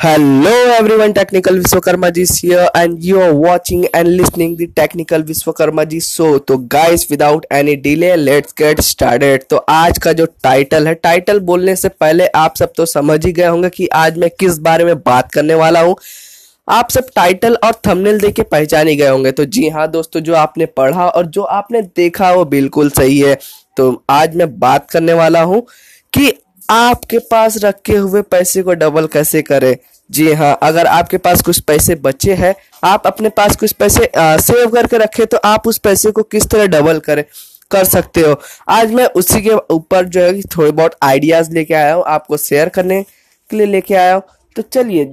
Hello everyone technical Vishwakarma ji see and you are watching and listening the technical Vishwakarma ji so तो guys without any delay let's get started तो आज का जो title है title बोलने से पहले आप सब तो समझ ही गए होंगे कि आज मैं किस बारे में बात करने वाला हूँ। आप सब टाइटल और थंबनेल देख के पहचान ही गए होंगे। तो जी हाँ दोस्तों, जो आपने पढ़ा और जो आपने देखा वो बिल्कुल सही है। तो आज मैं बात करने वाला हूँ कि आपके पास रखे हुए पैसे को डबल कैसे करें? जी हाँ अगर आपके पास कुछ पैसे बचे हैं आप अपने पास कुछ पैसे आ, सेव करके रखे तो आप उस पैसे को किस तरह डबल करें? कर सकते हो। आज मैं उसी के ऊपर जो है थोड़े बहुत आइडियाज़ लेके आया हूँ आपको शेयर करने के लिए लेके आया हूँ। तो चलिए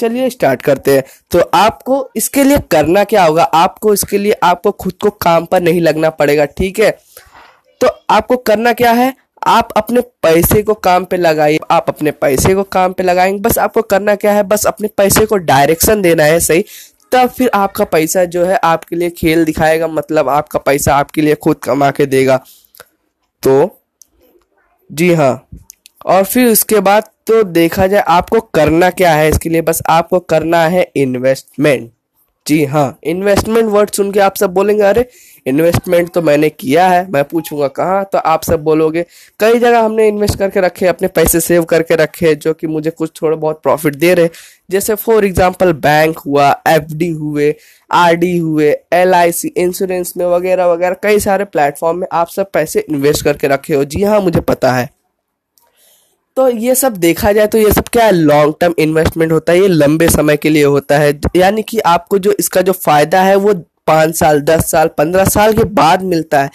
चलिए स्टार्ट करते हैं। तो आपको इसके लिए करना क्या होगा? आपको इसके लिए आपको खुद को काम पर नहीं लगना पड़ेगा ठीक है? तो आपको करना क्या है? आप अपने पैसे को काम पे लगाइए, आप अपने पैसे को काम पे लगाएँगे। बस आपको करना क्या है, बस अपने पैसे को डायरेक्शन देना है सही, तब फिर आपका पैसा जो है आपके लिए खेल दिखाएगा मतलब आपका पैसा आपके लिए खुद कमा के देगा। तो जी हाँ और फिर उसके बाद तो देखा जाए आपको करना क्या है इसके लिए, बस आपको करना है इन्वेस्टमेंट जी हाँ इन्वेस्टमेंट वर्ड सुन के आप सब बोलेंगे, अरे इन्वेस्टमेंट तो मैंने किया है, मैं पूछूँगा कहाँ? तो आप सब बोलोगे, कई जगह हमने इन्वेस्ट करके रखे, अपने पैसे सेव करके रखे, जो कि मुझे कुछ थोड़ा बहुत प्रॉफिट दे रहे। जैसे फॉर एग्जांपल बैंक हुआ एफडी हुए आरडी हुए एलआईसी इंश्योरेंस में वगैरह वगैरह, कई सारे प्लेटफॉर्म में आप सब पैसे इन्वेस्ट करके रखे हो। जी हाँ मुझे पता है। तो ये सब देखा जाए तो ये सब क्या है लॉन्ग टर्म इन्वेस्टमेंट होता है? ये लंबे समय के लिए होता है। यानी कि आपको जो इसका जो फ़ायदा है वो पाँच साल, दस साल, पंद्रह साल के बाद मिलता है।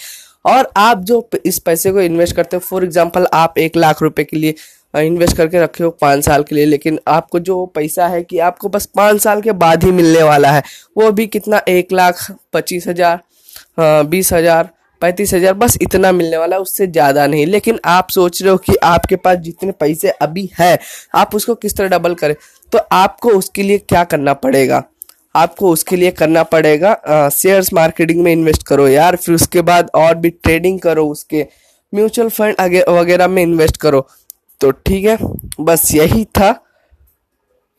और आप जो इस पैसे को इन्वेस्ट करते हो फॉर एग्ज़ाम्पल आप एक लाख रुपए के लिए इन्वेस्ट करके रखे हो पाँच साल के लिए, लेकिन आपको जो पैसा है कि आपको बस पाँच साल के बाद ही मिलने वाला है, वो भी कितना? एक लाख पच्चीस हज़ार बीस हज़ार पैंतीस हज़ार, बस इतना मिलने वाला है उससे ज़्यादा नहीं। लेकिन आप सोच रहे हो कि आपके पास जितने पैसे अभी है, आप उसको किस तरह डबल करें? तो आपको उसके लिए क्या करना पड़ेगा? आपको उसके लिए करना पड़ेगा शेयर्स मार्केटिंग में इन्वेस्ट करो यार, फिर उसके बाद और भी ट्रेडिंग करो उसके। म्यूचुअल फंड वगैरह में इन्वेस्ट करो। तो ठीक है, बस यही था।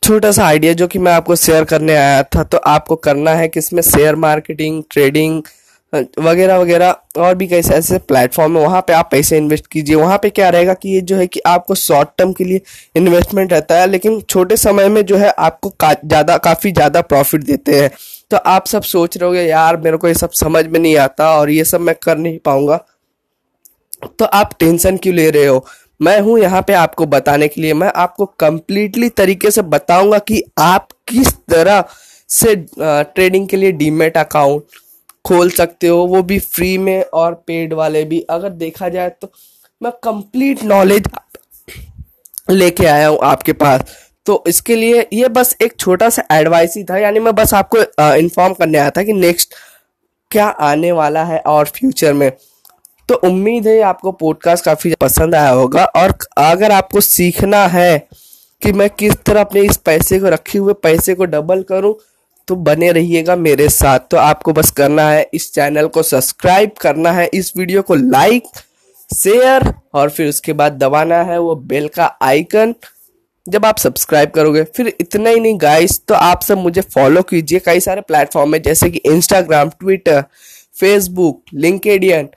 छोटा सा आइडिया जो कि मैं आपको शेयर करने आया था। तो आपको करना है कि इसमें शेयर मार्केटिंग ट्रेडिंग वगैरह वगैरह और भी कई ऐसे प्लेटफॉर्म है वहाँ पे आप पैसे इन्वेस्ट कीजिए। वहाँ पे क्या रहेगा कि ये जो है कि आपको शॉर्ट टर्म के लिए इन्वेस्टमेंट रहता है लेकिन छोटे समय में जो है आपको का, ज़्यादा काफ़ी ज़्यादा प्रॉफिट देते हैं। तो आप सब सोच रहे हो यार मेरे को ये सब समझ में नहीं आता और ये सब मैं कर नहीं पाऊँगा। तो आप टेंशन क्यों ले रहे हो? मैं हूँ यहाँ पे आपको बताने के लिए। मैं आपको कंप्लीटली तरीके से बताऊँगा कि आप किस तरह से ट्रेडिंग के लिए डीमेट अकाउंट खोल सकते हो, वो भी फ्री में और पेड वाले भी। अगर देखा जाए तो मैं कंप्लीट नॉलेज लेके आया हूँ आपके पास। तो इसके लिए ये बस एक छोटा सा एडवाइस ही था, यानी मैं बस आपको इन्फॉर्म करने आया था कि नेक्स्ट क्या आने वाला है और फ्यूचर में। तो उम्मीद है आपको पॉडकास्ट काफ़ी पसंद आया होगा और अगर आपको सीखना है कि मैं किस तरह अपने इस पैसे को रखे हुए पैसे को डबल करूँ तो बने रहिएगा मेरे साथ। तो आपको बस करना है इस चैनल को सब्सक्राइब करना है, इस वीडियो को लाइक, शेयर और फिर उसके बाद दबाना है वो बेल का आइकन। जब आप सब्सक्राइब करोगे, फिर इतना ही नहीं गाइस तो आप सब मुझे फॉलो कीजिए। कई सारे प्लेटफॉर्म है जैसे कि Instagram Twitter Facebook LinkedIn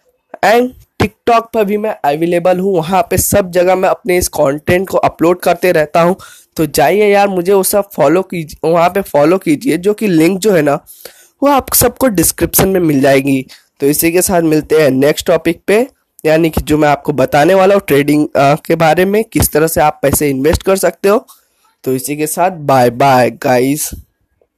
and TikTok पर भी मैं अवेलेबल हूँ, वहाँ पे सब जगह मैं अपने इस कंटेंट को अपलोड करते रहता हूँ। तो जाइए यार, मुझे वो सब फॉलो कीजिए, वहाँ पे फॉलो कीजिए, जो कि लिंक जो है ना, वो आप सबको डिस्क्रिप्शन में मिल जाएगी। तो इसी के साथ मिलते हैं नेक्स्ट टॉपिक पे, यानी कि जो मैं आपको बताने वाला हूँ ट्रेडिंग के बारे में, किस तरह से आप पैसे इन्वेस्ट कर सकते हो। तो इसी के साथ बाय बाय गाइस